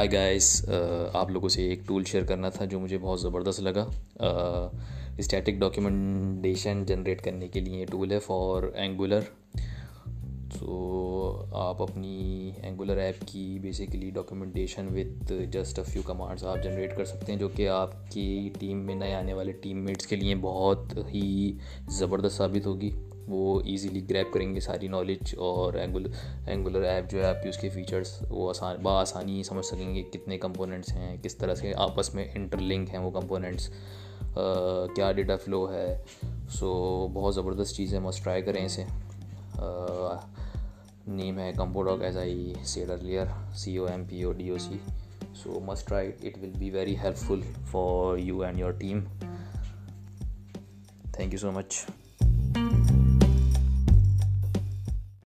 آئی guys uh, آپ لوگوں سے ایک ٹول شیئر کرنا تھا جو مجھے بہت زبردست لگا اسٹیٹک ڈاکیومنٹیشن جنریٹ کرنے کے لیے ٹول ہے فار اینگولر سو آپ اپنی اینگولر ایپ کی basically documentation with just a few commands آپ جنریٹ کر سکتے ہیں جو کہ آپ کی ٹیم میں نئے آنے والے ٹیم میٹس کے لیے بہت ہی زبردست ثابت ہوگی وہ ایزیلی گریپ کریں گے ساری نالج اور اینگول اینگولر ایپ جو ہے آپ کی اس کے فیچرس وہ آسان بآسانی سمجھ سکیں گے کتنے کمپوننٹس ہیں کس طرح سے آپس میں انٹر لنک ہیں وہ کمپوننٹس کیا ڈیٹا فلو ہے سو بہت زبردست چیز ہے مسٹ ٹرائی کریں اسے name hai Compodog, as I said earlier, Compodog. So must try it. It will be very helpful for you and your team. Thank you so much.